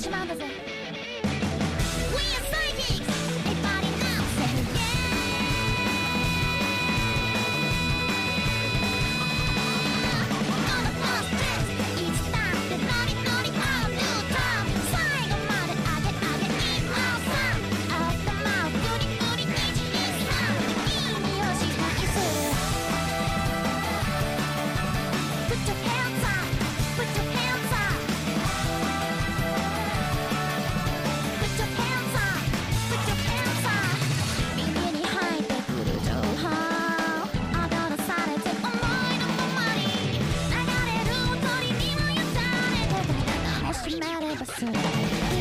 しまうんだぜ。そうだ